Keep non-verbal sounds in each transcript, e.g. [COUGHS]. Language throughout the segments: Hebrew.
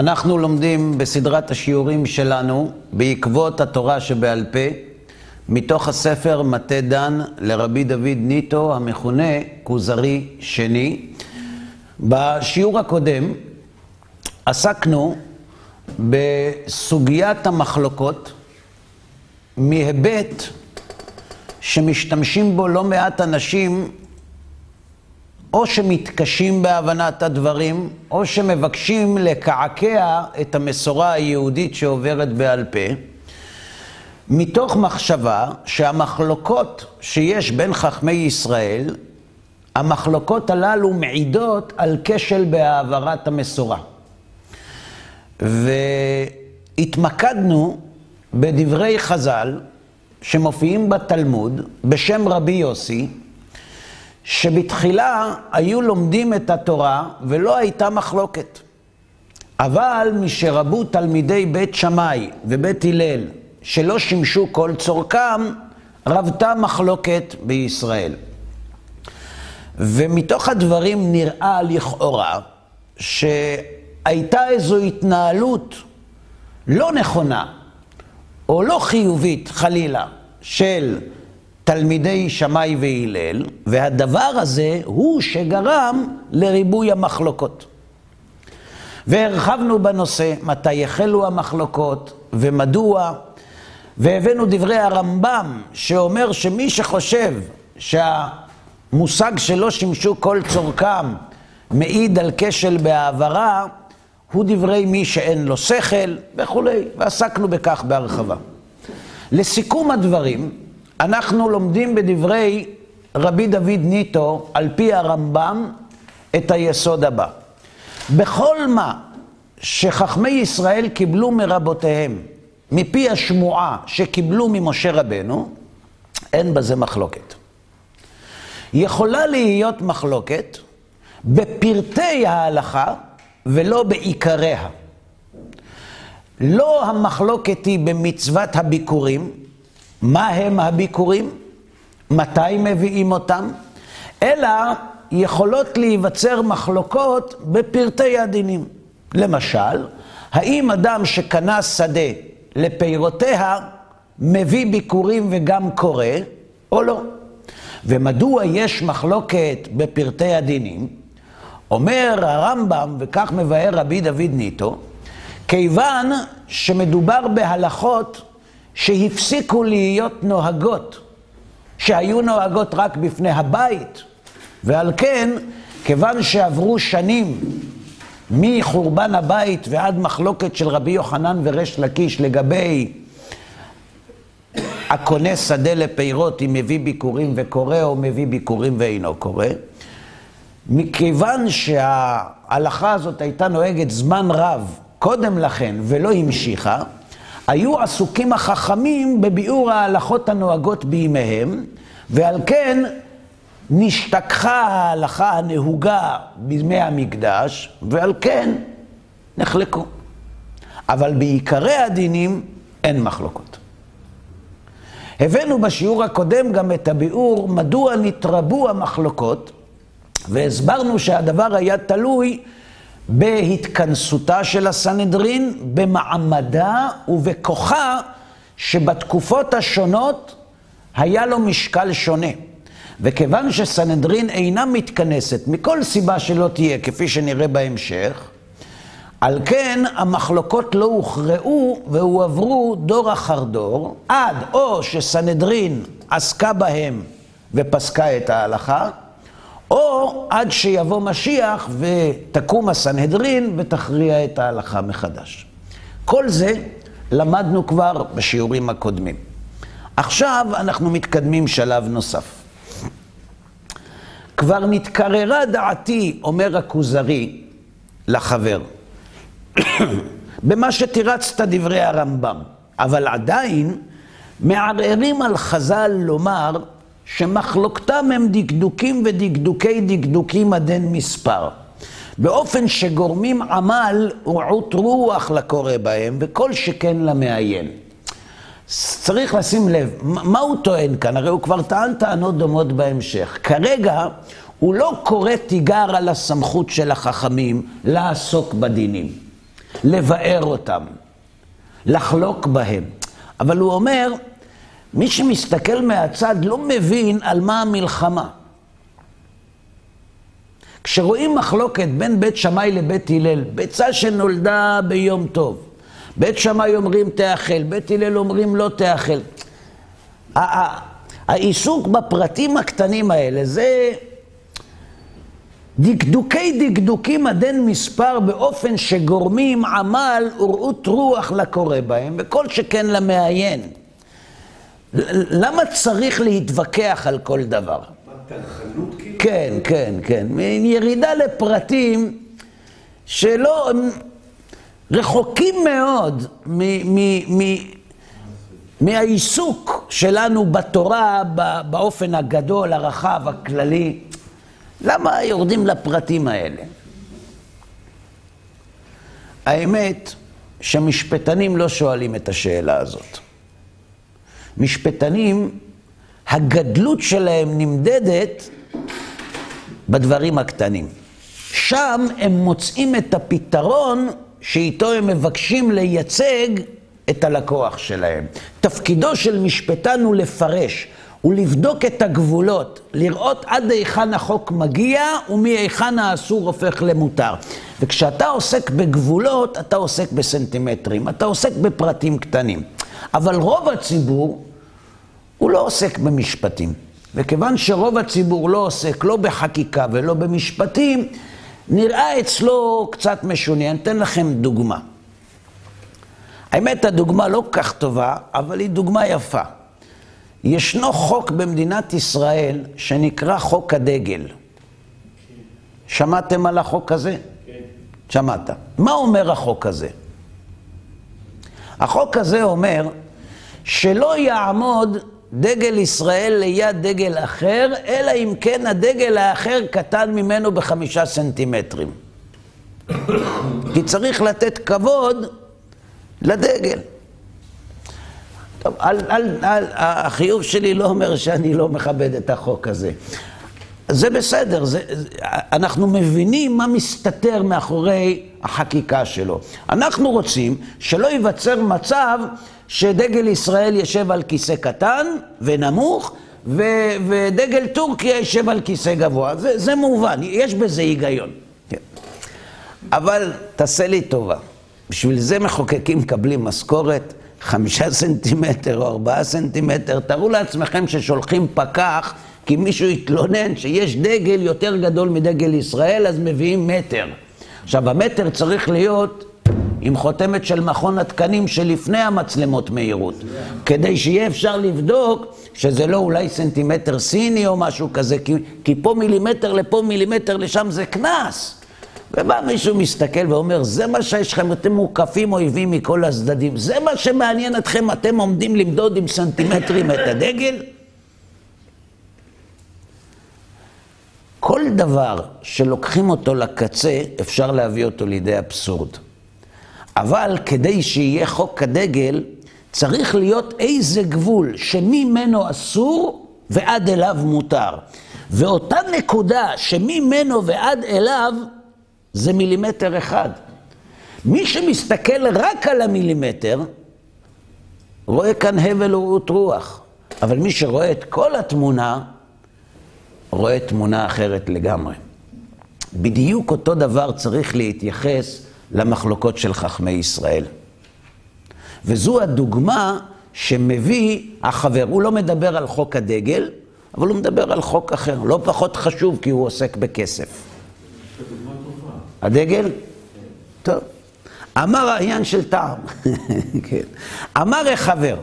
אנחנו לומדים בסדרת השיעורים שלנו, בעקבות התורה שבעל פה, מתוך הספר מטה דן לרבי דוד ניטו, המכונה כוזרי שני. בשיעור הקודם עסקנו בסוגיית המחלוקות מהיבט שמשתמשים בו לא מעט אנשים או שמתקשים בהבנת הדברים, או שמבקשים לקעקע את המסורה היהודית שעוברת בעל פה, מתוך מחשבה שהמחלוקות שיש בין חכמי ישראל, המחלוקות הללו מעידות על כשל בהעברת המסורה. והתמקדנו בדברי חז"ל שמופיעים בתלמוד בשם רבי יוסי, שבתחילה היו לומדים את התורה ולא הייתה מחלוקת. אבל משרבו תלמידי בית שמאי ובית הלל שלא שימשו כל צורכם, רבתה מחלוקת בישראל. ומתוך הדברים נראה לכאורה שהייתה איזו התנהלות לא נכונה או לא חיובית חלילה של תלמידי שמאי והלל, והדבר הזה הוא שגרם לריבוי המחלוקות. והרחבנו בנושא מתי החלו המחלוקות ומדוע, והבאנו דברי הרמב"ם שאומר שמי שחושב שהמושג שלא שימשו כל צורכם מעיד על כשל בהעברה, הוא דברי מי שאין לו שכל וכולי, ועסקנו בכך בהרחבה. לסיכום הדברים, אנחנו לומדים בדברי רבי דוד ניטו, על פי הרמב"ם, את היסוד הבא. בכל מה שחכמי ישראל קיבלו מרבותיהם, מפי השמועה שקיבלו ממשה רבנו, אין בזה מחלוקת. יכולה להיות מחלוקת בפרטי ההלכה ולא בעיקריה. לא המחלוקת היא במצוות הביקורים, מה הם הביקורים, מתי מביאים אותם, אלא יכולות להיווצר מחלוקות בפרטי הדינים. למשל, האם אדם שקנה שדה לפירותיה מביא ביקורים וגם קורא, או לא? ומדוע יש מחלוקת בפרטי הדינים? אומר הרמב"ם, וכך מבאר רבי דוד ניטו, כיוון שמדובר בהלכות שהפסיקו להיות נוהגות, שהיו נוהגות רק בפני הבית, ועל כן, כיוון שעברו שנים מחורבן הבית ועד מחלוקת של רבי יוחנן וריש לקיש לגבי הקונה שדה לפירות אם מביא ביקורים וקורא או מביא ביקורים ואינו קורא, מכיוון שההלכה הזאת הייתה נוהגת זמן רב קודם לכן ולא המשיכה, היו עסוקים החכמים בביאור ההלכות הנוהגות בימיהם, ועל כן נשתכחה ההלכה הנהוגה בימי המקדש, ועל כן נחלקו. אבל בעיקרי הדינים אין מחלוקות. הבאנו בשיעור הקודם גם את הביאור מדוע נתרבו המחלוקות, והסברנו שהדבר היה תלוי בהתכנסותה של הסנהדרין, במעמדה ובכוחה שבתקופות השונות היה לו משקל שונה. וכיוון שסנהדרין אינה מתכנסת, מכל סיבה שלא תהיה, כפי שנראה בהמשך, על כן המחלוקות לא הוכרעו והועברו דור אחר דור, עד או שסנהדרין עסקה בהם ופסקה את ההלכה, או עד שיבוא משיח ותקום הסנהדרין ותכריע את ההלכה מחדש. כל זה למדנו כבר בשיעורים הקודמים. עכשיו אנחנו מתקדמים שלב נוסף. כבר נתקררה דעתי, אומר הכוזרי לחבר, [COUGHS] במה שתירצת דברי הרמב"ם, אבל עדיין מערערים על חז"ל לומר שמחלוקתם הם דקדוקים ודקדוקי דקדוקים עד אין מספר. באופן שגורמים עמל ורעות רוח לקורא בהם, וכל שכן למעיין. צריך לשים לב, מה הוא טוען כאן? הרי הוא כבר טען טענות דומות בהמשך. כרגע הוא לא קורא תיגר על הסמכות של החכמים לעסוק בדינים. לבאר אותם, לחלוק בהם. אבל הוא אומר, מי שמסתכל מהצד לא מבין על מה המלחמה. כשרואים מחלוקת בין בית שמאי לבית הלל, ביצה שנולדה ביום טוב, בית שמאי אומרים תאכל, בית הלל אומרים לא תאכל. העיסוק בפרטים הקטנים האלה זה דקדוקי דקדוקים עד אין מספר באופן שגורמים עמל ורעות רוח לקורא בהם, וכל שכן למעיין. למה צריך להתווכח על כל דבר? כאילו? כן, כן, כן. ירידה לפרטים שלא, הם רחוקים מאוד מ, מ, מ, מהעיסוק שלנו בתורה באופן הגדול, הרחב, הכללי. למה יורדים לפרטים האלה? האמת שמשפטנים לא שואלים את השאלה הזאת. משפטנים, הגדלות שלהם נמדדת בדברים הקטנים. שם הם מוצאים את הפתרון שאיתו הם מבקשים לייצג את הלקוח שלהם. תפקידו של משפטן הוא לפרש. ולבדוק את הגבולות, לראות עד היכן החוק מגיע ומהיכן האסור הופך למותר. וכשאתה עוסק בגבולות, אתה עוסק בסנטימטרים, אתה עוסק בפרטים קטנים. אבל רוב הציבור, הוא לא עוסק במשפטים. וכיוון שרוב הציבור לא עוסק לא בחקיקה ולא במשפטים, נראה אצלו קצת משונה. אני אתן לכם דוגמה. האמת, הדוגמה לא כך טובה, אבל היא דוגמה יפה. ישנו חוק במדינת ישראל שנקרא חוק הדגל. שמעתם על החוק הזה? כן. שמעת. מה אומר החוק הזה? החוק הזה אומר שלא יעמוד דגל ישראל ליד דגל אחר, אלא אם כן הדגל האחר קטן ממנו בחמישה סנטימטרים. [COUGHS] כי צריך לתת כבוד לדגל. טוב, על, על, על, החיוב שלי לא אומר שאני לא מכבד את החוק הזה. זה בסדר, זה, אנחנו מבינים מה מסתתר מאחורי החקיקה שלו. אנחנו רוצים שלא ייווצר מצב שדגל ישראל יושב על כיסא קטן ונמוך, ו, ודגל טורקיה יושב על כיסא גבוה. זה, זה מובן, יש בזה היגיון. כן. אבל תעשה לי טובה, בשביל זה מחוקקים מקבלים משכורת. חמישה סנטימטר או ארבעה סנטימטר, תארו לעצמכם ששולחים פקח כי מישהו התלונן שיש דגל יותר גדול מדגל ישראל, אז מביאים מטר. עכשיו, המטר צריך להיות עם חותמת של מכון התקנים שלפני המצלמות מהירות, כדי שיהיה אפשר לבדוק שזה לא אולי סנטימטר סיני או משהו כזה, כי, כי פה מילימטר לפה מילימטר לשם זה קנס. ובא מישהו מסתכל ואומר, זה מה שיש לכם, אתם מוקפים אויבים מכל הצדדים, זה מה שמעניין אתכם, אתם עומדים למדוד עם סנטימטרים את הדגל? כל דבר שלוקחים אותו לקצה, אפשר להביא אותו לידי אבסורד. אבל כדי שיהיה חוק הדגל, צריך להיות איזה גבול שממנו אסור ועד אליו מותר. ואותה נקודה שממנו ועד אליו זה מילימטר אחד. מי שמסתכל רק על המילימטר, רואה כאן הבל ורעות רוח. אבל מי שרואה את כל התמונה, רואה תמונה אחרת לגמרי. בדיוק אותו דבר צריך להתייחס למחלוקות של חכמי ישראל. וזו הדוגמה שמביא החבר. הוא לא מדבר על חוק הדגל, אבל הוא מדבר על חוק אחר, לא פחות חשוב כי הוא עוסק בכסף. הדגל? טוב. אמר העניין של טעם. [LAUGHS] כן. אמר החבר,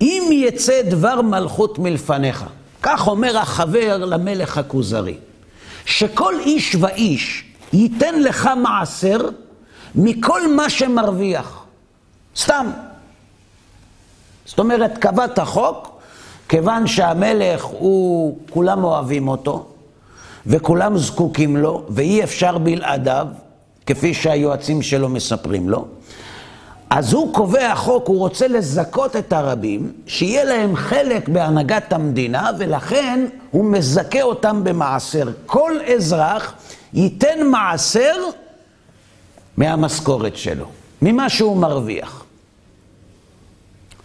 אם יצא דבר מלכות מלפניך, כך אומר החבר למלך הכוזרי, שכל איש ואיש ייתן לך מעשר מכל מה שמרוויח. סתם. זאת אומרת, קבעת חוק, כיוון שהמלך הוא, כולם אוהבים אותו, וכולם זקוקים לו, ואי אפשר בלעדיו, כפי שהיועצים שלו מספרים לו. אז הוא קובע חוק, הוא רוצה לזכות את הרבים, שיהיה להם חלק בהנהגת המדינה, ולכן הוא מזכה אותם במעשר. כל אזרח ייתן מעשר מהמשכורת שלו, ממה שהוא מרוויח.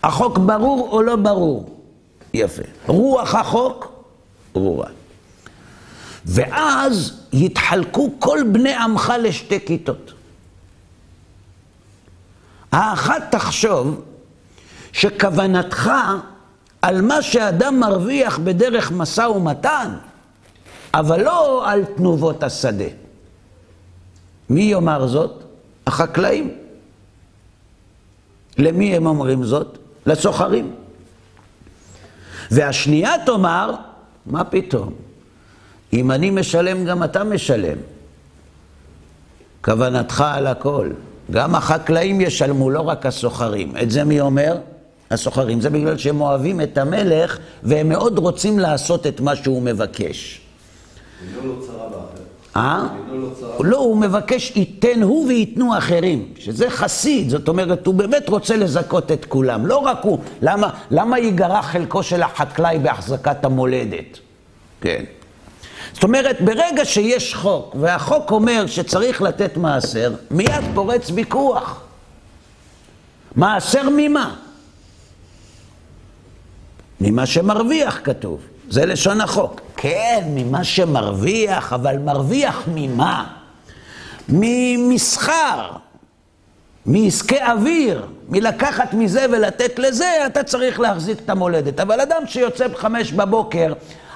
החוק ברור או לא ברור? יפה. רוח החוק, ברורה. ואז יתחלקו כל בני עמך לשתי כיתות. האחת תחשוב שכוונתך על מה שאדם מרוויח בדרך משא ומתן, אבל לא על תנובות השדה. מי יאמר זאת? החקלאים. למי הם אומרים זאת? לסוחרים. והשנייה תאמר, מה פתאום? אם אני משלם, גם אתה משלם. כוונתך על הכל. גם החקלאים ישלמו, לא רק הסוחרים. את זה מי אומר? הסוחרים. זה בגלל שהם אוהבים את המלך, והם מאוד רוצים לעשות את מה שהוא מבקש. לא צרה באחר. אה? לא, הוא מבקש, ייתן הוא וייתנו אחרים, שזה חסיד, זאת אומרת, הוא באמת רוצה לזכות את כולם, לא רק הוא. למה, למה ייגרע חלקו של החקלאי בהחזקת המולדת? כן. זאת אומרת, ברגע שיש חוק, והחוק אומר שצריך לתת מעשר, מיד פורץ ויכוח. מעשר ממה? ממה שמרוויח כתוב, זה לשון החוק. כן, ממה שמרוויח, אבל מרוויח ממה? ממסחר, מעסקי אוויר, מלקחת מזה ולתת לזה, אתה צריך להחזיק את המולדת. אבל אדם שיוצא בחמש בבוקר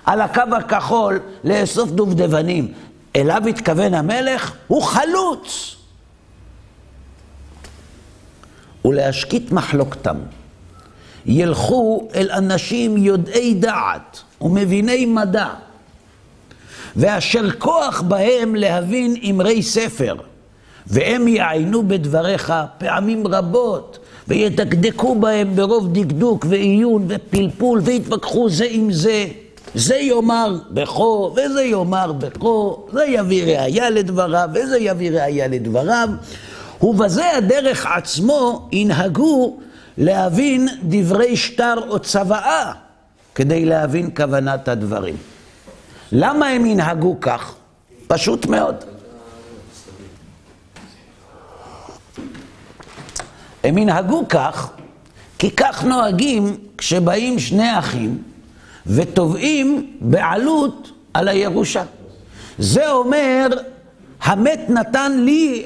על הקו הכחול לאסוף דובדבנים, אליו התכוון המלך, הוא חלוץ. ולהשקיט מחלוקתם. ילכו אל אנשים יודעי דעת ומביני מדע, ואשר כוח בהם להבין אמרי ספר, והם יעיינו בדבריך פעמים רבות, וידקדקו בהם ברוב דקדוק ועיון ופלפול, ויתווכחו זה עם זה. זה יאמר בכו, וזה יאמר בכו, זה יביא ראייה לדבריו, וזה יביא ראייה לדבריו, ובזה הדרך עצמו ינהגו להבין דברי שטר או צוואה, כדי להבין כוונת הדברים. למה הם ינהגו כך? פשוט מאוד. הם ינהגו כך, כי כך נוהגים כשבאים שני אחים ותובעים בעלות על הירושה. זה אומר, המת נתן לי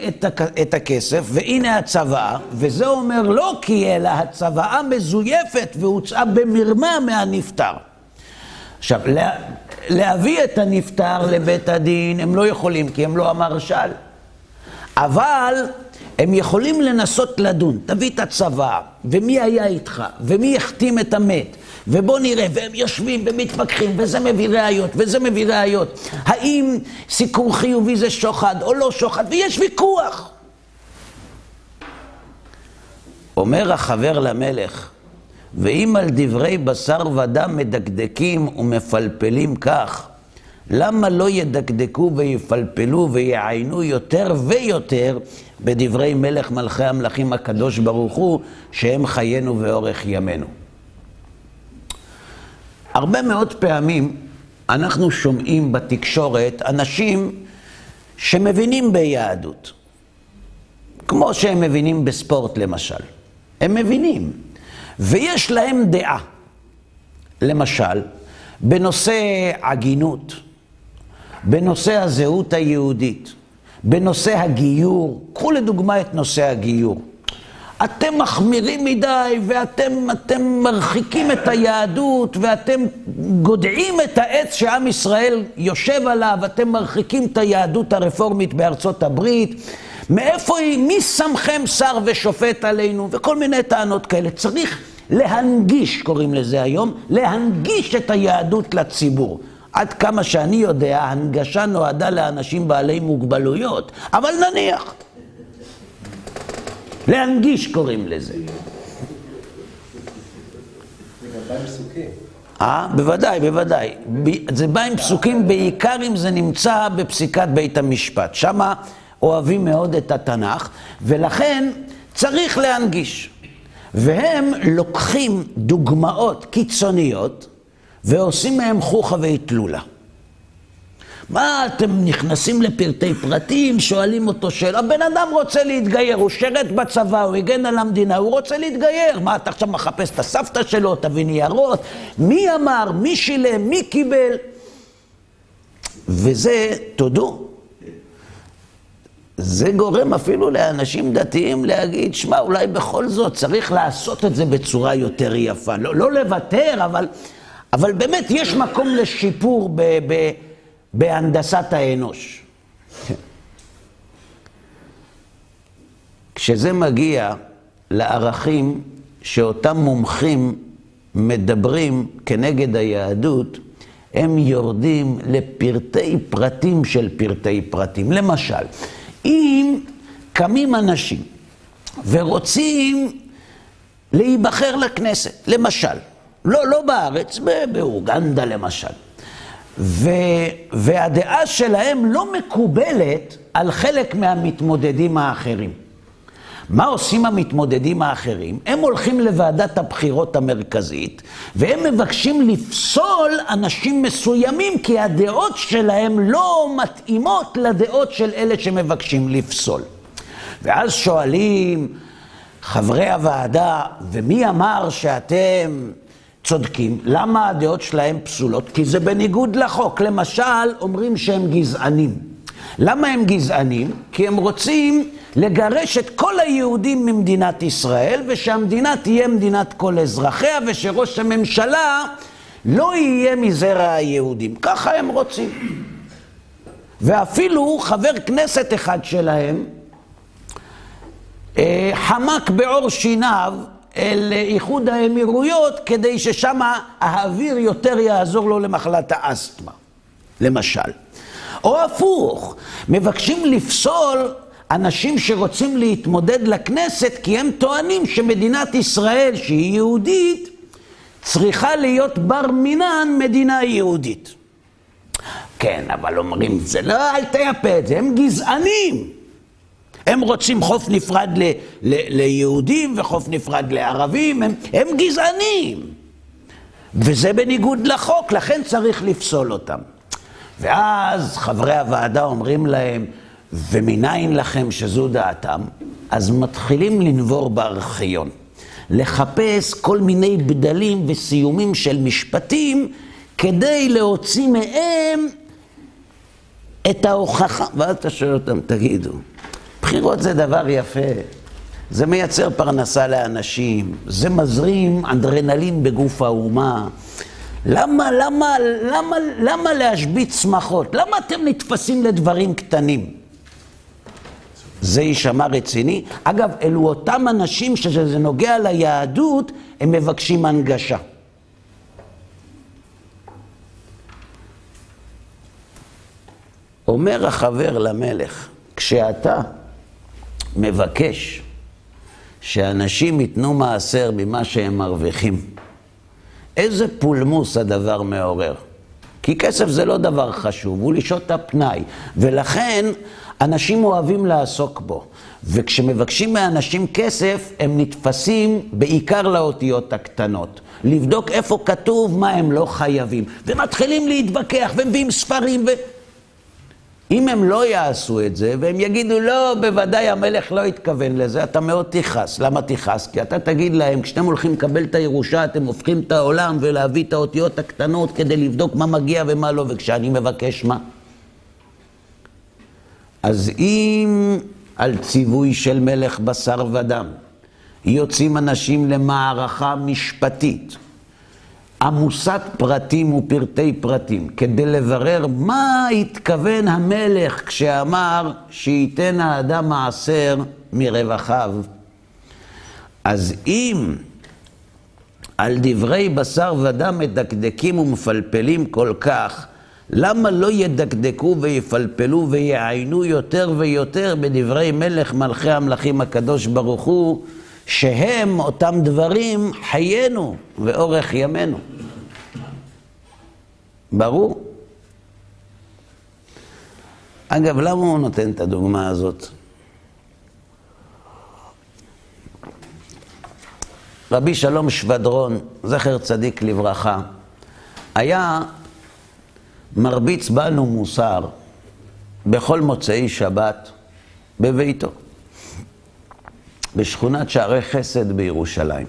את הכסף, והנה הצוואה, וזה אומר לא כי אלא הצוואה מזויפת והוצאה במרמה מהנפטר. עכשיו, להביא את הנפטר לבית הדין הם לא יכולים, כי הם לא המרשל. אבל הם יכולים לנסות לדון, תביא את הצוואה, ומי היה איתך, ומי החתים את המת, ובוא נראה, והם יושבים ומתווכחים, וזה מביא ראיות, וזה מביא ראיות. האם סיקור חיובי זה שוחד או לא שוחד, ויש ויכוח. אומר החבר למלך, ואם על דברי בשר ודם מדקדקים ומפלפלים כך, למה לא ידקדקו ויפלפלו ויעיינו יותר ויותר בדברי מלך מלכי המלכים הקדוש ברוך הוא, שהם חיינו ואורך ימינו? הרבה מאוד פעמים אנחנו שומעים בתקשורת אנשים שמבינים ביהדות, כמו שהם מבינים בספורט למשל. הם מבינים, ויש להם דעה. למשל, בנושא עגינות, בנושא הזהות היהודית, בנושא הגיור, קחו לדוגמה את נושא הגיור. אתם מחמירים מדי, ואתם אתם מרחיקים את היהדות, ואתם גודעים את העץ שעם ישראל יושב עליו, אתם מרחיקים את היהדות הרפורמית בארצות הברית. מאיפה היא, מי שמכם שר ושופט עלינו? וכל מיני טענות כאלה. צריך להנגיש, קוראים לזה היום, להנגיש את היהדות לציבור. עד כמה שאני יודע, הנגשה נועדה לאנשים בעלי מוגבלויות, אבל נניח. להנגיש קוראים לזה. אה, בוודאי, בוודאי. זה בא עם פסוקים, בעיקר אם זה נמצא בפסיקת בית המשפט. שמה אוהבים מאוד את התנ"ך, ולכן צריך להנגיש. והם לוקחים דוגמאות קיצוניות ועושים מהם חוכא ואטלולא. מה אתם נכנסים לפרטי פרטים, שואלים אותו שאלה, הבן אדם רוצה להתגייר, הוא שירת בצבא, הוא הגן על המדינה, הוא רוצה להתגייר. מה, אתה עכשיו מחפש את הסבתא שלו, תביא ניירות? מי אמר, מי שילם, מי קיבל? וזה, תודו, זה גורם אפילו לאנשים דתיים להגיד, שמע, אולי בכל זאת צריך לעשות את זה בצורה יותר יפה. לא, לא לוותר, אבל, אבל באמת יש מקום לשיפור ב, ב, בהנדסת האנוש. [LAUGHS] כשזה מגיע לערכים שאותם מומחים מדברים כנגד היהדות, הם יורדים לפרטי פרטים של פרטי פרטים. למשל, אם קמים אנשים ורוצים להיבחר לכנסת, למשל, לא, לא בארץ, באוגנדה למשל, ו, והדעה שלהם לא מקובלת על חלק מהמתמודדים האחרים. מה עושים המתמודדים האחרים? הם הולכים לוועדת הבחירות המרכזית, והם מבקשים לפסול אנשים מסוימים, כי הדעות שלהם לא מתאימות לדעות של אלה שמבקשים לפסול. ואז שואלים חברי הוועדה, ומי אמר שאתם צודקים? למה הדעות שלהם פסולות? כי זה בניגוד לחוק. למשל, אומרים שהם גזענים. למה הם גזענים? כי הם רוצים לגרש את כל היהודים ממדינת ישראל, ושהמדינה תהיה מדינת כל אזרחיה, ושראש הממשלה לא יהיה מזרע היהודים. ככה הם רוצים. ואפילו חבר כנסת אחד שלהם אה, חמק בעור שיניו אל איחוד האמירויות, כדי ששם האוויר יותר יעזור לו למחלת האסתמה, למשל. או הפוך, מבקשים לפסול אנשים שרוצים להתמודד לכנסת כי הם טוענים שמדינת ישראל, שהיא יהודית, צריכה להיות בר מינן מדינה יהודית. כן, אבל אומרים, זה לא, אל תייפה את זה, הם גזענים. הם רוצים חוף נפרד ל, ל, ליהודים וחוף נפרד לערבים, הם, הם גזענים. וזה בניגוד לחוק, לכן צריך לפסול אותם. ואז חברי הוועדה אומרים להם, ומניין לכם שזו דעתם? אז מתחילים לנבור בארכיון, לחפש כל מיני בדלים וסיומים של משפטים כדי להוציא מהם את ההוכחה. ואז אתה שואל אותם, תגידו, בחירות זה דבר יפה, זה מייצר פרנסה לאנשים, זה מזרים אנדרנלין בגוף האומה. למה, למה, למה, למה להשבית שמחות? למה אתם נתפסים לדברים קטנים? זה יישמע רציני. אגב, אלו אותם אנשים שזה נוגע ליהדות, הם מבקשים הנגשה. אומר החבר למלך, כשאתה מבקש שאנשים ייתנו מעשר ממה שהם מרוויחים, איזה פולמוס הדבר מעורר. כי כסף זה לא דבר חשוב, הוא לשעות הפנאי. ולכן אנשים אוהבים לעסוק בו. וכשמבקשים מאנשים כסף, הם נתפסים בעיקר לאותיות הקטנות. לבדוק איפה כתוב מה הם לא חייבים. ומתחילים להתווכח, ומביאים ספרים ו... אם הם לא יעשו את זה, והם יגידו, לא, בוודאי המלך לא התכוון לזה, אתה מאוד תכעס. למה תכעס? כי אתה תגיד להם, כשאתם הולכים לקבל את הירושה, אתם הופכים את העולם ולהביא את האותיות הקטנות כדי לבדוק מה מגיע ומה לא, וכשאני מבקש מה? אז אם על ציווי של מלך בשר ודם יוצאים אנשים למערכה משפטית, עמוסת פרטים ופרטי פרטים, כדי לברר מה התכוון המלך כשאמר שייתן האדם מעשר מרווחיו. אז אם על דברי בשר ודם מדקדקים ומפלפלים כל כך, למה לא ידקדקו ויפלפלו ויעיינו יותר ויותר בדברי מלך מלכי המלכים הקדוש ברוך הוא, שהם אותם דברים חיינו ואורך ימינו. ברור. אגב, למה הוא נותן את הדוגמה הזאת? רבי שלום שבדרון, זכר צדיק לברכה, היה מרביץ בנו מוסר בכל מוצאי שבת בביתו, בשכונת שערי חסד בירושלים.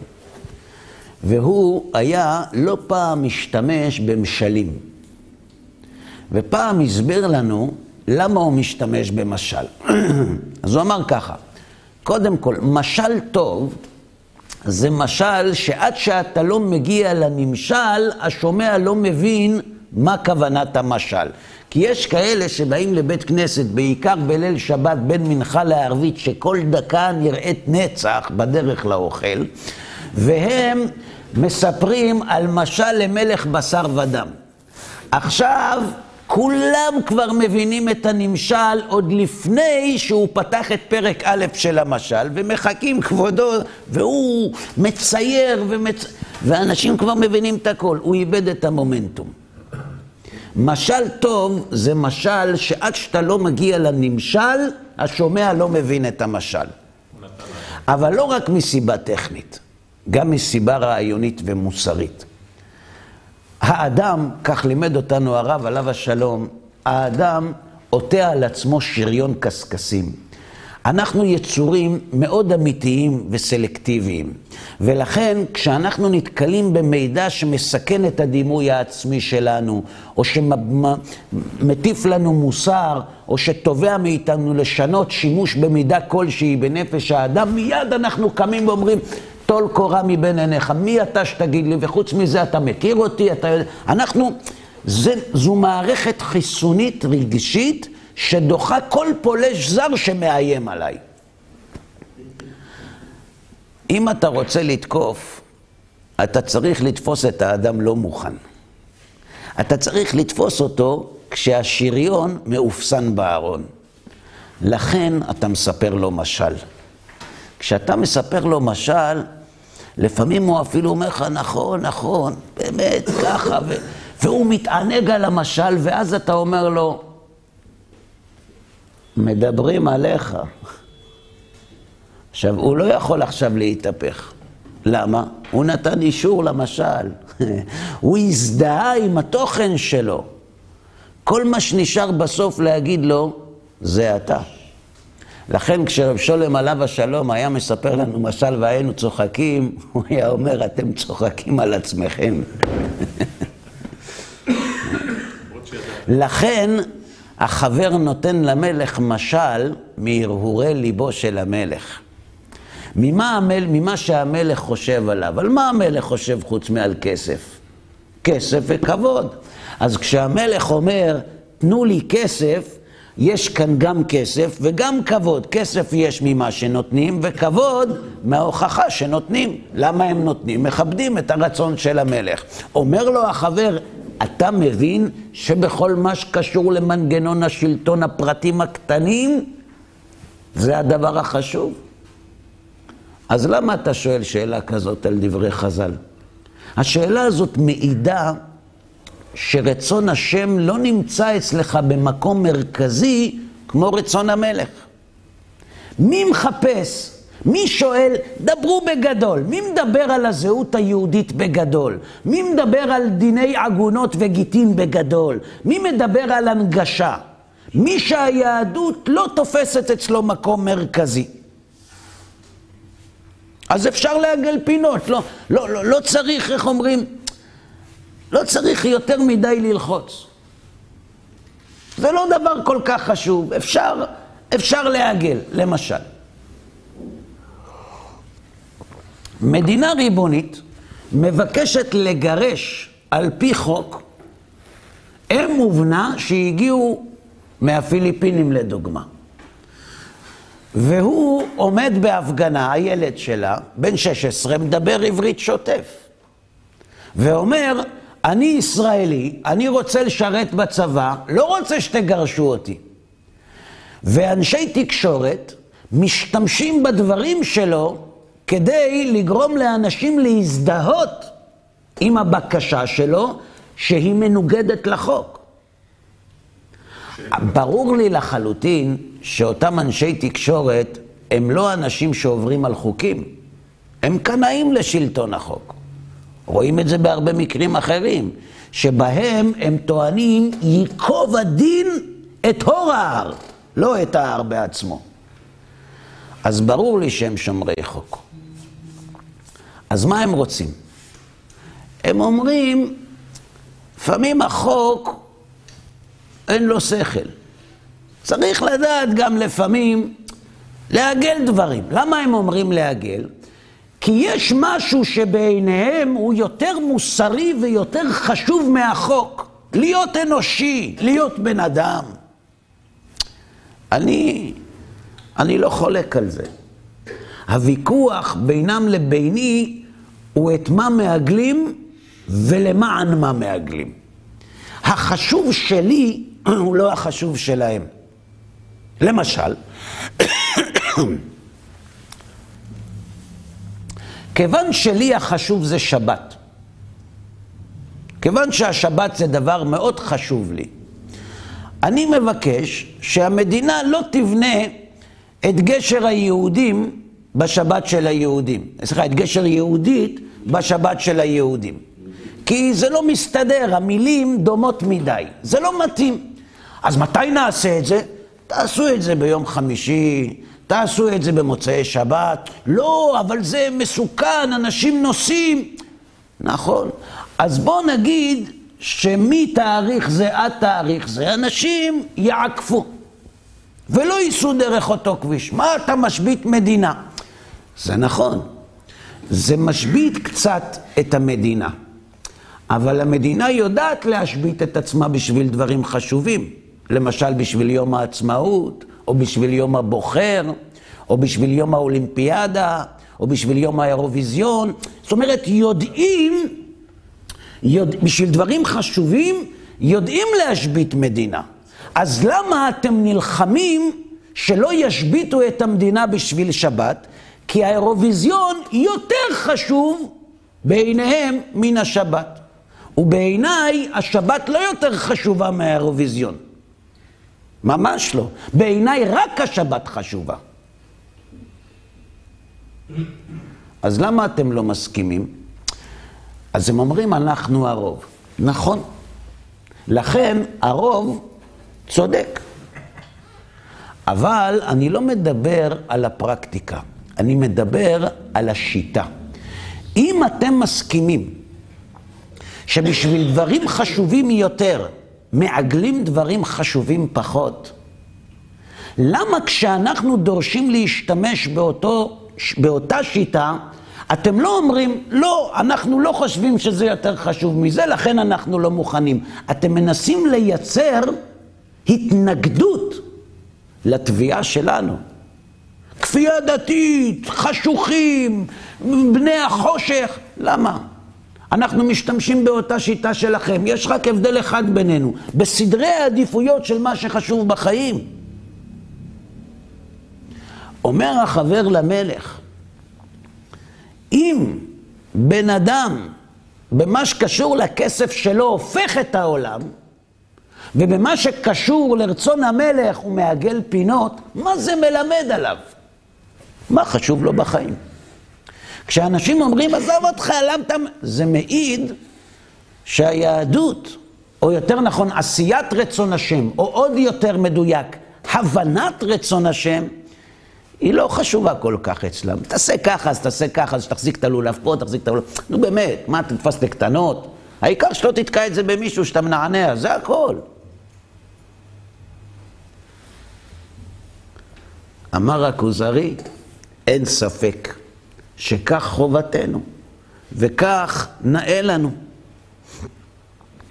והוא היה לא פעם משתמש במשלים. ופעם הסביר לנו למה הוא משתמש במשל. [CLEARS THROAT] אז הוא אמר ככה, קודם כל, משל טוב זה משל שעד שאתה לא מגיע לנמשל, השומע לא מבין מה כוונת המשל. כי יש כאלה שבאים לבית כנסת, בעיקר בליל שבת בין מנחה לערבית, שכל דקה נראית נצח בדרך לאוכל, והם מספרים על משל למלך בשר ודם. עכשיו, כולם כבר מבינים את הנמשל עוד לפני שהוא פתח את פרק א' של המשל, ומחכים כבודו, והוא מצייר, ומצ... ואנשים כבר מבינים את הכל, הוא איבד את המומנטום. משל טוב זה משל שעד שאתה לא מגיע לנמשל, השומע לא מבין את המשל. אבל לא רק מסיבה טכנית, גם מסיבה רעיונית ומוסרית. האדם, כך לימד אותנו הרב עליו השלום, האדם עוטה על עצמו שריון קשקשים. אנחנו יצורים מאוד אמיתיים וסלקטיביים, ולכן כשאנחנו נתקלים במידע שמסכן את הדימוי העצמי שלנו, או שמטיף לנו מוסר, או שתובע מאיתנו לשנות שימוש במידה כלשהי בנפש האדם, מיד אנחנו קמים ואומרים, טול קורה מבין עיניך, מי אתה שתגיד לי, וחוץ מזה אתה מכיר אותי, אתה אנחנו, זה, זו מערכת חיסונית רגשית שדוחה כל פולש זר שמאיים עליי. אם אתה רוצה לתקוף, אתה צריך לתפוס את האדם לא מוכן. אתה צריך לתפוס אותו כשהשריון מאופסן בארון. לכן אתה מספר לו משל. כשאתה מספר לו משל, לפעמים הוא אפילו אומר לך, נכון, נכון, באמת, ככה, ו... והוא מתענג על המשל, ואז אתה אומר לו, מדברים עליך. עכשיו, הוא לא יכול עכשיו להתהפך. למה? הוא נתן אישור למשל. [LAUGHS] הוא הזדהה עם התוכן שלו. כל מה שנשאר בסוף להגיד לו, זה אתה. לכן כשרב שולם עליו השלום היה מספר לנו משל והיינו צוחקים, [LAUGHS] הוא היה אומר, אתם צוחקים על עצמכם. [LAUGHS] לכן החבר נותן למלך משל מהרהורי ליבו של המלך. ממה, המל, ממה שהמלך חושב עליו. על מה המלך חושב חוץ מעל כסף? כסף וכבוד. אז כשהמלך אומר, תנו לי כסף, יש כאן גם כסף וגם כבוד. כסף יש ממה שנותנים, וכבוד מההוכחה שנותנים. למה הם נותנים? מכבדים את הרצון של המלך. אומר לו החבר, אתה מבין שבכל מה שקשור למנגנון השלטון, הפרטים הקטנים, זה הדבר החשוב? אז למה אתה שואל שאלה כזאת על דברי חז"ל? השאלה הזאת מעידה שרצון השם לא נמצא אצלך במקום מרכזי כמו רצון המלך. מי מחפש? מי שואל? דברו בגדול. מי מדבר על הזהות היהודית בגדול? מי מדבר על דיני עגונות וגיטין בגדול? מי מדבר על הנגשה? מי שהיהדות לא תופסת אצלו מקום מרכזי. אז אפשר לעגל פינות, לא, לא, לא, לא צריך, איך אומרים, לא צריך יותר מדי ללחוץ. זה לא דבר כל כך חשוב, אפשר, אפשר לעגל, למשל. מדינה ריבונית מבקשת לגרש על פי חוק אם ובנה שהגיעו מהפיליפינים לדוגמה. והוא עומד בהפגנה, הילד שלה, בן 16, מדבר עברית שוטף. ואומר, אני ישראלי, אני רוצה לשרת בצבא, לא רוצה שתגרשו אותי. ואנשי תקשורת משתמשים בדברים שלו כדי לגרום לאנשים להזדהות עם הבקשה שלו, שהיא מנוגדת לחוק. ברור לי לחלוטין שאותם אנשי תקשורת הם לא אנשים שעוברים על חוקים, הם קנאים לשלטון החוק. רואים את זה בהרבה מקרים אחרים, שבהם הם טוענים ייקוב הדין את הור ההר, לא את ההר בעצמו. אז ברור לי שהם שומרי חוק. אז מה הם רוצים? הם אומרים, לפעמים החוק אין לו שכל. צריך לדעת גם לפעמים לעגל דברים. למה הם אומרים לעגל? כי יש משהו שבעיניהם הוא יותר מוסרי ויותר חשוב מהחוק. להיות אנושי, להיות בן אדם. אני, אני לא חולק על זה. הוויכוח בינם לביני הוא את מה מעגלים ולמען מה מעגלים. החשוב שלי [CLEARS THROAT] הוא לא החשוב שלהם. למשל, [CLEARS THROAT] כיוון שלי החשוב זה שבת, כיוון שהשבת זה דבר מאוד חשוב לי, אני מבקש שהמדינה לא תבנה את גשר היהודים בשבת של היהודים. סליחה, את גשר יהודית בשבת של היהודים. כי זה לא מסתדר, המילים דומות מדי. זה לא מתאים. אז מתי נעשה את זה? תעשו את זה ביום חמישי, תעשו את זה במוצאי שבת. לא, אבל זה מסוכן, אנשים נוסעים. נכון. אז בואו נגיד שמתאריך זה עד תאריך זה, אנשים יעקפו. ולא ייסעו דרך אותו כביש. מה אתה משבית מדינה? זה נכון. זה משבית קצת את המדינה. אבל המדינה יודעת להשבית את עצמה בשביל דברים חשובים. למשל בשביל יום העצמאות, או בשביל יום הבוחר, או בשביל יום האולימפיאדה, או בשביל יום האירוויזיון. זאת אומרת, יודעים, יודע, בשביל דברים חשובים, יודעים להשבית מדינה. אז למה אתם נלחמים שלא ישביתו את המדינה בשביל שבת? כי האירוויזיון יותר חשוב בעיניהם מן השבת. ובעיניי השבת לא יותר חשובה מהאירוויזיון. ממש לא. בעיניי רק השבת חשובה. אז למה אתם לא מסכימים? אז הם אומרים, אנחנו הרוב. נכון. לכן הרוב צודק. אבל אני לא מדבר על הפרקטיקה, אני מדבר על השיטה. אם אתם מסכימים שבשביל דברים חשובים יותר מעגלים דברים חשובים פחות, למה כשאנחנו דורשים להשתמש באותו, באותה שיטה, אתם לא אומרים, לא, אנחנו לא חושבים שזה יותר חשוב מזה, לכן אנחנו לא מוכנים. אתם מנסים לייצר התנגדות לתביעה שלנו. כפייה דתית, חשוכים, בני החושך, למה? אנחנו משתמשים באותה שיטה שלכם. יש רק הבדל אחד בינינו, בסדרי העדיפויות של מה שחשוב בחיים. אומר החבר למלך, אם בן אדם במה שקשור לכסף שלו הופך את העולם, ובמה שקשור לרצון המלך הוא מעגל פינות, מה זה מלמד עליו? מה חשוב לו בחיים? כשאנשים אומרים, עזוב אותך, למה אתה... זה מעיד שהיהדות, או יותר נכון, עשיית רצון השם, או עוד יותר מדויק, הבנת רצון השם, היא לא חשובה כל כך אצלם. תעשה ככה, אז תעשה ככה, אז תחזיק את הלולב פה, תחזיק את הלולב... נו באמת, מה, תתפס לקטנות? העיקר שלא תתקע את זה במישהו שאתה מנענע, זה הכל. אמר הכוזרי, אין ספק. שכך חובתנו, וכך נאה לנו.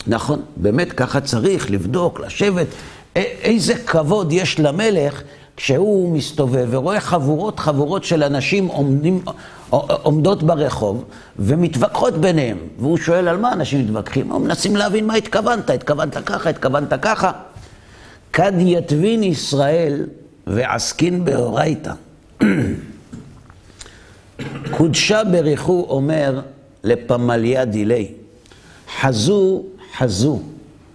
נכון, באמת ככה צריך לבדוק, לשבת, איזה כבוד יש למלך כשהוא מסתובב ורואה חבורות חבורות של אנשים עומדים, עומדות ברחוב ומתווכחות ביניהם. והוא שואל על מה אנשים מתווכחים? הם מנסים להבין מה התכוונת, התכוונת ככה, התכוונת ככה. כד יתבין ישראל ועסקין באורייתא. [CLEARS THROAT] קודשה בריחו אומר לפמליה דילי, חזו חזו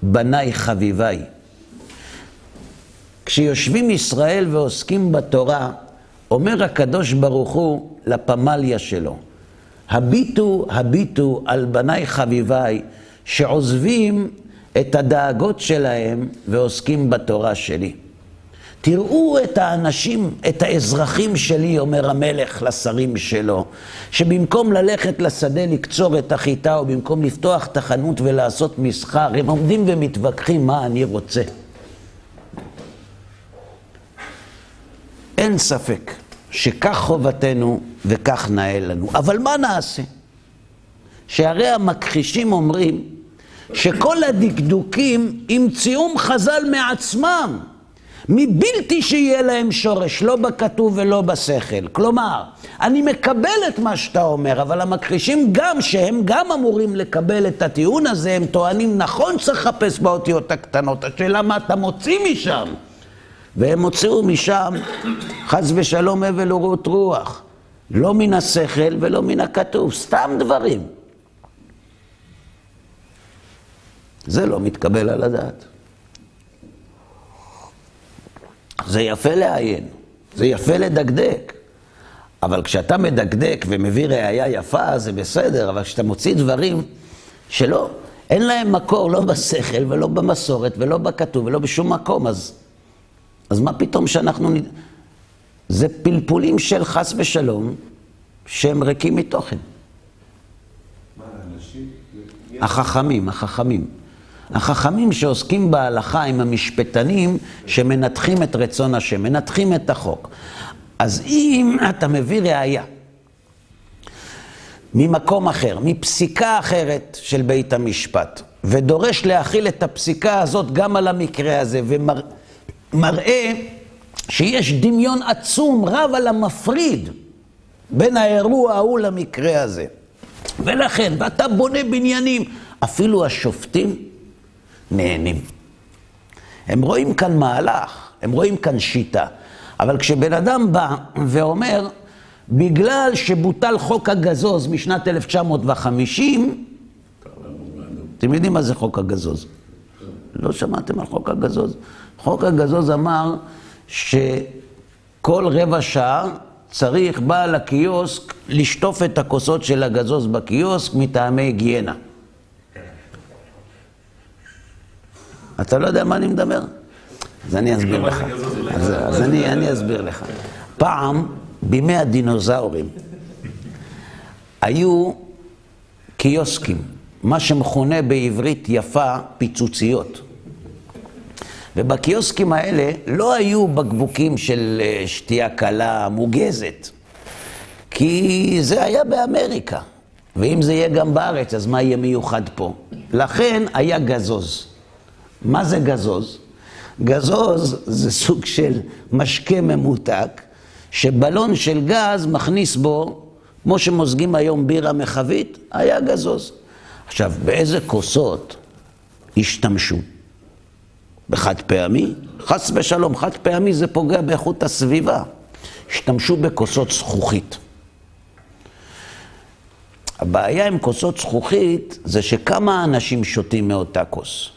בניי חביביי. כשיושבים ישראל ועוסקים בתורה, אומר הקדוש ברוך הוא לפמליה שלו, הביטו הביטו על בניי חביביי, שעוזבים את הדאגות שלהם ועוסקים בתורה שלי. תראו את האנשים, את האזרחים שלי, אומר המלך לשרים שלו, שבמקום ללכת לשדה לקצור את החיטה, או במקום לפתוח את החנות ולעשות מסחר, הם עומדים ומתווכחים מה אני רוצה. אין ספק שכך חובתנו וכך נאה לנו. אבל מה נעשה? שהרי המכחישים אומרים שכל הדקדוקים המציאום חז"ל מעצמם. מבלתי שיהיה להם שורש, לא בכתוב ולא בשכל. כלומר, אני מקבל את מה שאתה אומר, אבל המכחישים גם, שהם גם אמורים לקבל את הטיעון הזה, הם טוענים, נכון צריך לחפש באותיות הקטנות, השאלה מה אתה מוציא משם. והם הוציאו משם, חס ושלום, הבל ורות רוח. לא מן השכל ולא מן הכתוב, סתם דברים. זה לא מתקבל על הדעת. זה יפה לעיין, זה יפה לדקדק, אבל כשאתה מדקדק ומביא ראייה יפה, זה בסדר, אבל כשאתה מוציא דברים שלא, אין להם מקור לא בשכל ולא במסורת ולא בכתוב ולא בשום מקום, אז, אז מה פתאום שאנחנו... זה פלפולים של חס ושלום, שהם ריקים מתוכן. מה, אנשים? החכמים, החכמים. החכמים שעוסקים בהלכה הם המשפטנים שמנתחים את רצון השם, מנתחים את החוק. אז אם אתה מביא ראייה ממקום אחר, מפסיקה אחרת של בית המשפט, ודורש להכיל את הפסיקה הזאת גם על המקרה הזה, ומראה שיש דמיון עצום, רב על המפריד בין האירוע ההוא למקרה הזה. ולכן, ואתה בונה בניינים, אפילו השופטים נהנים. הם רואים כאן מהלך, הם רואים כאן שיטה. אבל כשבן אדם בא ואומר, בגלל שבוטל חוק הגזוז משנת 1950, אתם יודעים מה זה חוק הגזוז? לא שמעתם על חוק הגזוז? חוק הגזוז אמר שכל רבע שעה צריך בעל הקיוסק לשטוף את הכוסות של הגזוז בקיוסק מטעמי היגיינה. אתה לא יודע מה אני מדבר? אז אני אסביר לך. אז, אז אני, אני אסביר לך. פעם, בימי הדינוזאורים, היו קיוסקים, מה שמכונה בעברית יפה פיצוציות. ובקיוסקים האלה לא היו בקבוקים של אה, שתייה קלה מוגזת, כי זה היה באמריקה. ואם זה יהיה גם בארץ, אז מה יהיה מיוחד פה? לכן היה גזוז. מה זה גזוז? גזוז זה סוג של משקה ממותק, שבלון של גז מכניס בו, כמו שמוזגים היום בירה מחבית, היה גזוז. עכשיו, באיזה כוסות השתמשו? בחד פעמי? חס ושלום, חד פעמי זה פוגע באיכות הסביבה. השתמשו בכוסות זכוכית. הבעיה עם כוסות זכוכית זה שכמה אנשים שותים מאותה כוס.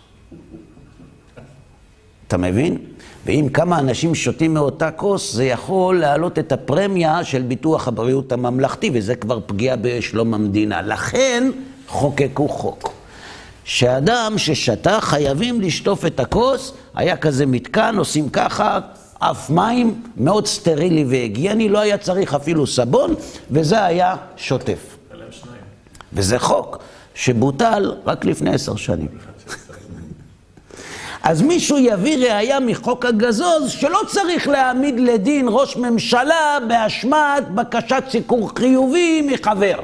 אתה מבין? ואם כמה אנשים שותים מאותה כוס, זה יכול להעלות את הפרמיה של ביטוח הבריאות הממלכתי, וזה כבר פגיעה בשלום המדינה. לכן חוקקו חוק. שאדם ששתה חייבים לשטוף את הכוס, היה כזה מתקן, עושים ככה, אף מים, מאוד סטרילי והגיוני, לא היה צריך אפילו סבון, וזה היה שוטף. וזה חוק שבוטל רק לפני עשר שנים. אז מישהו יביא ראייה מחוק הגזוז שלא צריך להעמיד לדין ראש ממשלה באשמת בקשת סיקור חיובי מחבר.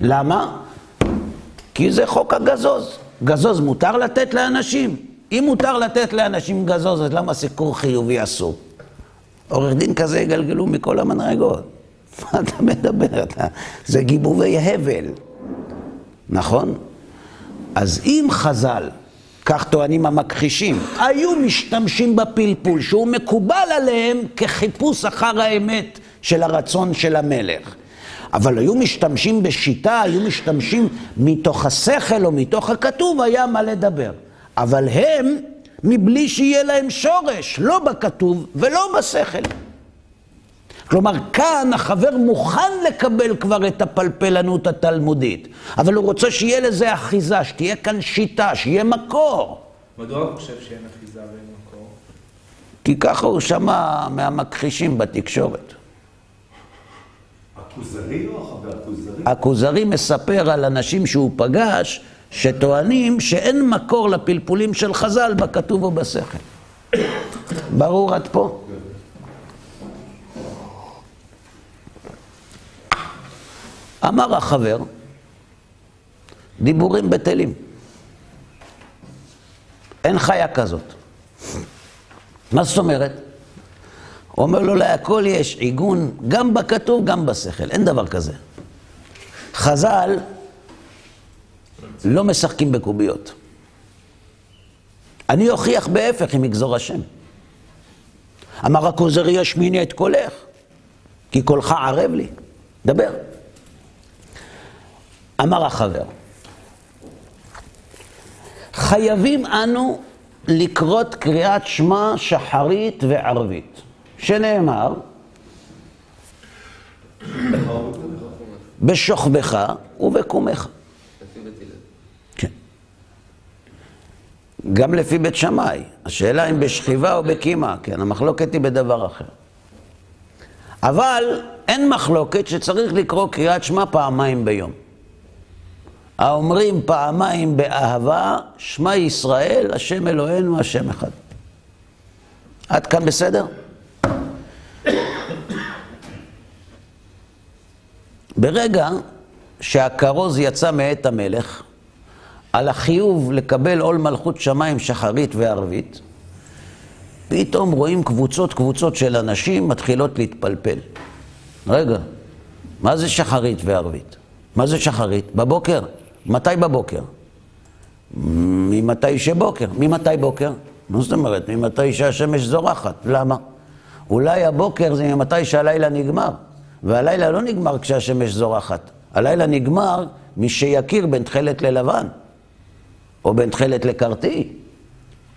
למה? כי זה חוק הגזוז. גזוז מותר לתת לאנשים? אם מותר לתת לאנשים גזוז, אז למה סיקור חיובי אסור? עורך דין כזה יגלגלו מכל המנהגות. [LAUGHS] מה אתה מדבר? אתה... זה גיבובי הבל, נכון? אז אם חז"ל כך טוענים המכחישים, היו משתמשים בפלפול שהוא מקובל עליהם כחיפוש אחר האמת של הרצון של המלך. אבל היו משתמשים בשיטה, היו משתמשים מתוך השכל או מתוך הכתוב, היה מה לדבר. אבל הם, מבלי שיהיה להם שורש, לא בכתוב ולא בשכל. כלומר, כאן החבר מוכן לקבל כבר את הפלפלנות התלמודית, אבל הוא רוצה שיהיה לזה אחיזה, שתהיה כאן שיטה, שיהיה מקור. מדוע הוא חושב שאין אחיזה ואין מקור? כי ככה הוא שמע מהמכחישים בתקשורת. הכוזרי או החבר הכוזרי? הכוזרי מספר על אנשים שהוא פגש, שטוענים שאין מקור לפלפולים של חז"ל בכתוב או בשכל. ברור עד פה? אמר החבר, דיבורים בטלים. אין חיה כזאת. מה זאת אומרת? אומר לו, להכל יש עיגון, גם בכתוב, גם בשכל. אין דבר כזה. חז"ל לא משחקים בקוביות. אני אוכיח בהפך אם יגזור השם. אמר הכוזרי, ישמיני את קולך, כי קולך ערב לי. דבר. אמר החבר, חייבים אנו לקרות קריאת שמע שחרית וערבית, שנאמר, בשוכבך ובקומך. כן. גם לפי בית שמאי. השאלה אם בשכיבה או בקימה, כן, המחלוקת היא בדבר אחר. אבל אין מחלוקת שצריך לקרוא קריאת שמע פעמיים ביום. האומרים פעמיים באהבה, שמע ישראל, השם אלוהינו, השם אחד. עד כאן בסדר? ברגע שהכרוז יצא מאת המלך, על החיוב לקבל עול מלכות שמיים שחרית וערבית, פתאום רואים קבוצות קבוצות של אנשים מתחילות להתפלפל. רגע, מה זה שחרית וערבית? מה זה שחרית? בבוקר. מתי בבוקר? ממתי שבוקר. ממתי בוקר? מה זאת אומרת? ממתי שהשמש זורחת. למה? אולי הבוקר זה ממתי שהלילה נגמר, והלילה לא נגמר כשהשמש זורחת. הלילה נגמר משיכיר בין תכלת ללבן, או בין תכלת לקרטי.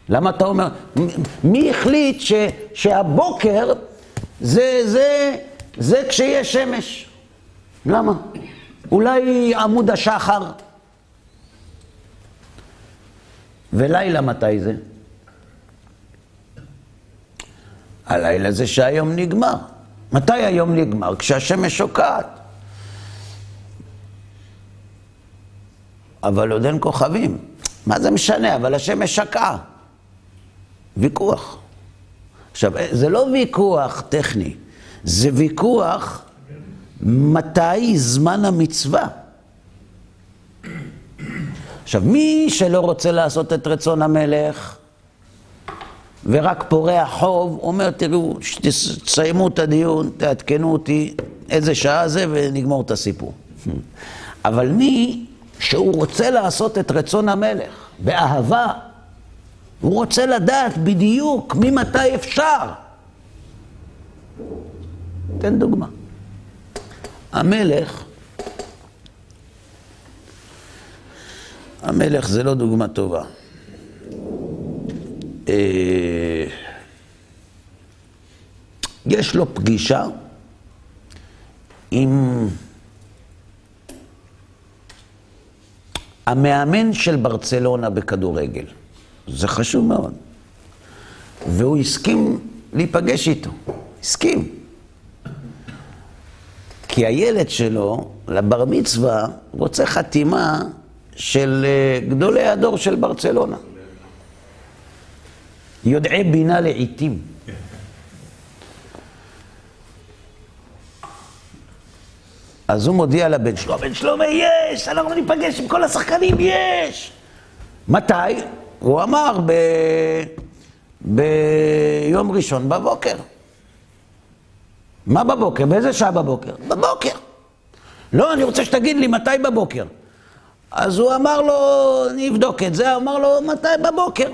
למה אתה אומר, מי החליט ש, שהבוקר זה, זה, זה כשיש שמש? למה? אולי עמוד השחר? ולילה מתי זה? הלילה זה שהיום נגמר. מתי היום נגמר? כשהשמש שוקעת. אבל עוד אין כוכבים. מה זה משנה? אבל השמש שקעה. ויכוח. עכשיו, זה לא ויכוח טכני, זה ויכוח מתי זמן המצווה. עכשיו, מי שלא רוצה לעשות את רצון המלך ורק פורע חוב, אומר, תראו, תסיימו את הדיון, תעדכנו אותי איזה שעה זה ונגמור את הסיפור. אבל מי שהוא רוצה לעשות את רצון המלך באהבה, הוא רוצה לדעת בדיוק ממתי אפשר. תן דוגמה. המלך, המלך זה לא דוגמה טובה. אה, יש לו פגישה עם המאמן של ברצלונה בכדורגל. זה חשוב מאוד. והוא הסכים להיפגש איתו. הסכים. כי הילד שלו, לבר מצווה, רוצה חתימה של אה, גדולי הדור של ברצלונה. יודעי בינה לעיתים. אז הוא מודיע לבן שלו, הבן שלו אומר, יש, אנחנו ניפגש עם כל השחקנים, יש. מתי? הוא אמר ב... ביום ראשון בבוקר. מה בבוקר? באיזה שעה בבוקר? בבוקר. לא, אני רוצה שתגיד לי מתי בבוקר. אז הוא אמר לו, אני אבדוק את זה, אמר לו, מתי בבוקר?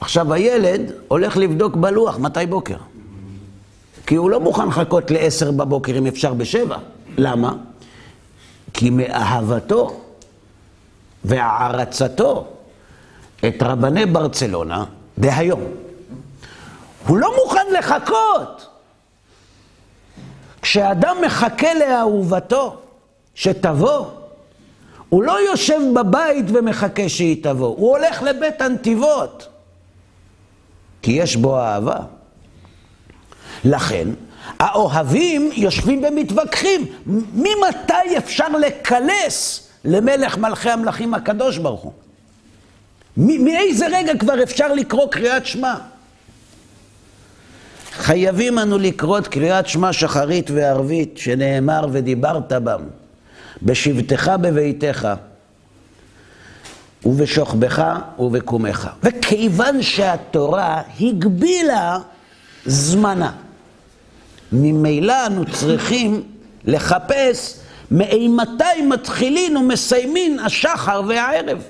עכשיו הילד הולך לבדוק בלוח מתי בוקר. כי הוא לא מוכן לחכות לעשר בבוקר אם אפשר בשבע. למה? כי מאהבתו והערצתו את רבני ברצלונה דהיום, הוא לא מוכן לחכות כשאדם מחכה לאהובתו שתבוא, הוא לא יושב בבית ומחכה שהיא תבוא, הוא הולך לבית הנתיבות, כי יש בו אהבה. לכן, האוהבים יושבים ומתווכחים, ממתי אפשר לקלס למלך מלכי המלכים הקדוש ברוך הוא? מאיזה רגע כבר אפשר לקרוא קריאת שמע? חייבים אנו לקרוא את קריאת שמע שחרית וערבית, שנאמר ודיברת בם, בשבתך בביתך, ובשוכבך ובקומך. וכיוון שהתורה הגבילה זמנה, ממילא אנו צריכים לחפש מאימתי מתחילין ומסיימין השחר והערב.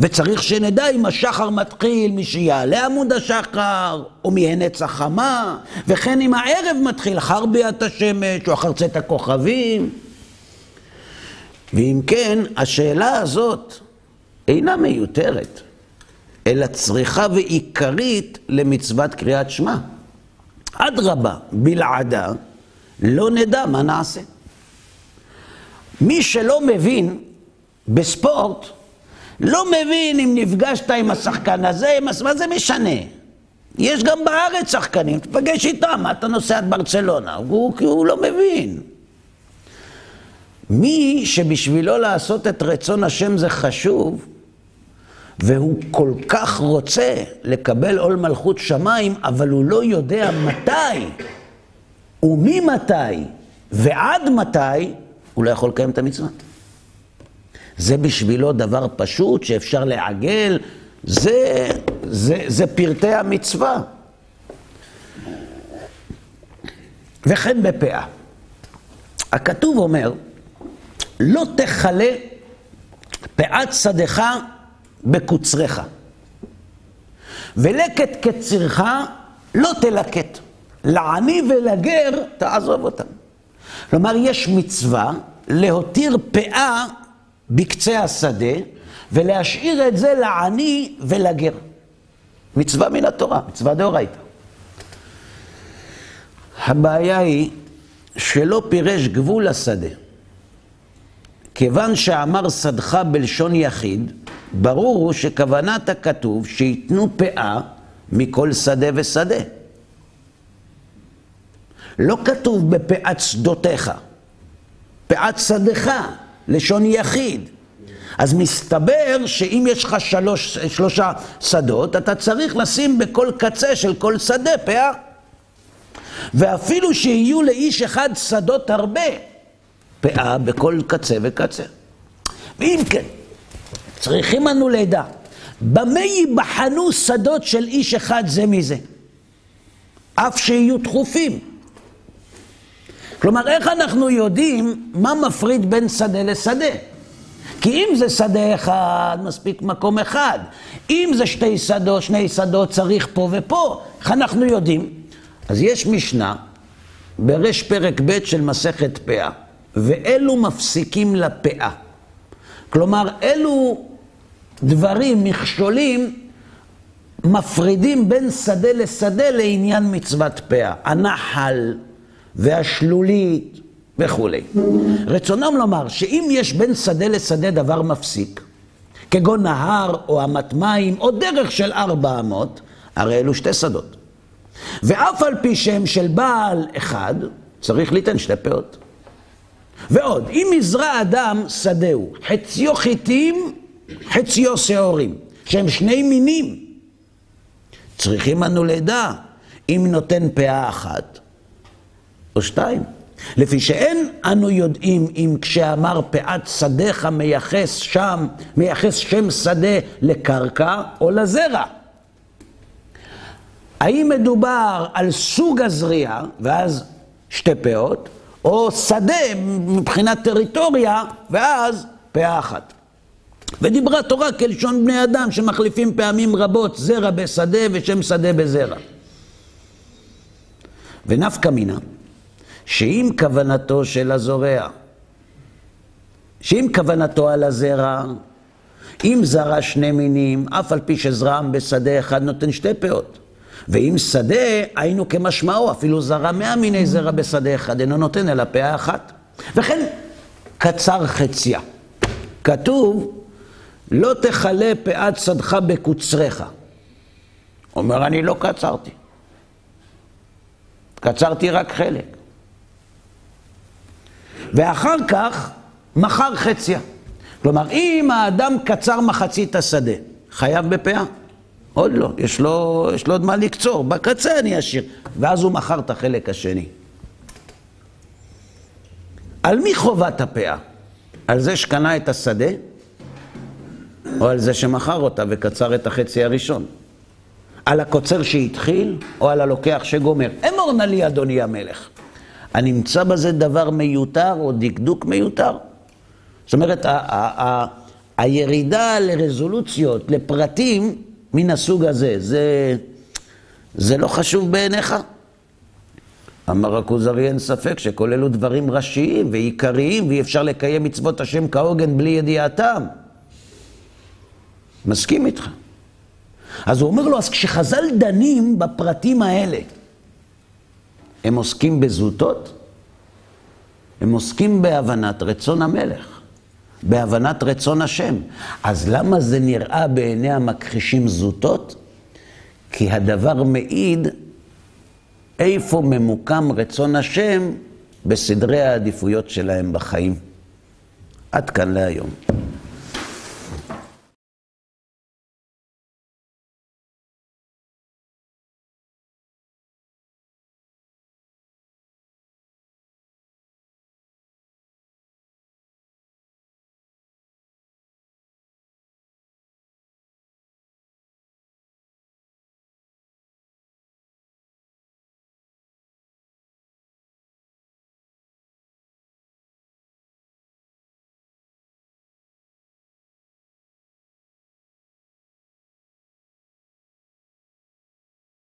וצריך שנדע אם השחר מתחיל משיעלה עמוד השחר, או מהנץ החמה, וכן אם הערב מתחיל אחר ביאת השמש, או אחר צאת הכוכבים. ואם כן, השאלה הזאת אינה מיותרת, אלא צריכה ועיקרית למצוות קריאת שמע. אדרבה, בלעדה, לא נדע מה נעשה. מי שלא מבין בספורט, לא מבין אם נפגשת עם השחקן הזה, מה זה משנה? יש גם בארץ שחקנים, תפגש איתם, מה אתה נוסע עד ברצלונה? הוא, הוא לא מבין. מי שבשבילו לעשות את רצון השם זה חשוב, והוא כל כך רוצה לקבל עול מלכות שמיים, אבל הוא לא יודע מתי וממתי ועד מתי, הוא לא יכול לקיים את המצוות. זה בשבילו דבר פשוט שאפשר לעגל, זה, זה, זה פרטי המצווה. וכן בפאה. הכתוב אומר, לא תכלה פאת שדך בקוצרך, ולקט קצירך לא תלקט. לעני ולגר תעזוב אותם. כלומר, יש מצווה להותיר פאה בקצה השדה, ולהשאיר את זה לעני ולגר. מצווה מן התורה, מצווה דאורייתא. הבעיה היא שלא פירש גבול השדה. כיוון שאמר שדך בלשון יחיד, ברור הוא שכוונת הכתוב שייתנו פאה מכל שדה ושדה. לא כתוב בפאת שדותיך, פאת שדך. לשון יחיד. אז מסתבר שאם יש לך שלוש, שלושה שדות, אתה צריך לשים בכל קצה של כל שדה פאה. ואפילו שיהיו לאיש אחד שדות הרבה, פאה בכל קצה וקצה. ואם כן, צריכים אנו לדע, במה ייבחנו שדות של איש אחד זה מזה? אף שיהיו דחופים. כלומר, איך אנחנו יודעים מה מפריד בין שדה לשדה? כי אם זה שדה אחד, מספיק מקום אחד. אם זה שתי שדות, שני שדות, צריך פה ופה. איך אנחנו יודעים? אז יש משנה ברש פרק ב' של מסכת פאה, ואלו מפסיקים לפאה. כלומר, אלו דברים, מכשולים, מפרידים בין שדה לשדה לעניין מצוות פאה. הנחל, והשלולית וכולי. רצונם לומר שאם יש בין שדה לשדה דבר מפסיק, כגון נהר או אמת מים או דרך של ארבע אמות, הרי אלו שתי שדות. ואף על פי שהם של בעל אחד, צריך ליתן שתי פאות. ועוד, אם יזרע אדם שדהו, חציו חיטים, חציו שעורים, שהם שני מינים, צריכים אנו לדע אם נותן פאה אחת, או שתיים. לפי שאין אנו יודעים אם כשאמר פאת שדיך מייחס שם, מייחס שם שדה לקרקע או לזרע. האם מדובר על סוג הזריעה, ואז שתי פאות, או שדה מבחינת טריטוריה, ואז פאה אחת. ודיברה תורה כלשון בני אדם שמחליפים פעמים רבות זרע בשדה ושם שדה בזרע. ונפקא מינה, שאם כוונתו של הזורע, שאם כוונתו על הזרע, אם זרע שני מינים, אף על פי שזרעם בשדה אחד נותן שתי פאות. ואם שדה, היינו כמשמעו, אפילו זרע מאה מיני זרע בשדה אחד, אינו נותן אלא פאה אחת. וכן, קצר חציה. כתוב, לא תכלה פאת שדך בקוצריך. אומר, אני לא קצרתי. קצרתי רק חלק. ואחר כך, מכר חציה. כלומר, אם האדם קצר מחצית השדה, חייב בפאה? עוד לא, יש לו, יש לו עוד מה לקצור, בקצה אני אשאיר. ואז הוא מכר את החלק השני. על מי חובת הפאה? על זה שקנה את השדה, או על זה שמכר אותה וקצר את החצי הראשון? על הקוצר שהתחיל, או על הלוקח שגומר? אמור נא לי, אדוני המלך. הנמצא בזה דבר מיותר או דקדוק מיותר? זאת אומרת, הירידה לרזולוציות, לפרטים מן הסוג הזה, זה, זה לא חשוב בעיניך? אמר הכוזרי, אין ספק שכל אלו דברים ראשיים ועיקריים, ואי אפשר לקיים מצוות השם כהוגן בלי ידיעתם. מסכים איתך. אז הוא אומר לו, אז כשחז"ל דנים בפרטים האלה, הם עוסקים בזוטות? הם עוסקים בהבנת רצון המלך, בהבנת רצון השם. אז למה זה נראה בעיני המכחישים זוטות? כי הדבר מעיד איפה ממוקם רצון השם בסדרי העדיפויות שלהם בחיים. עד כאן להיום.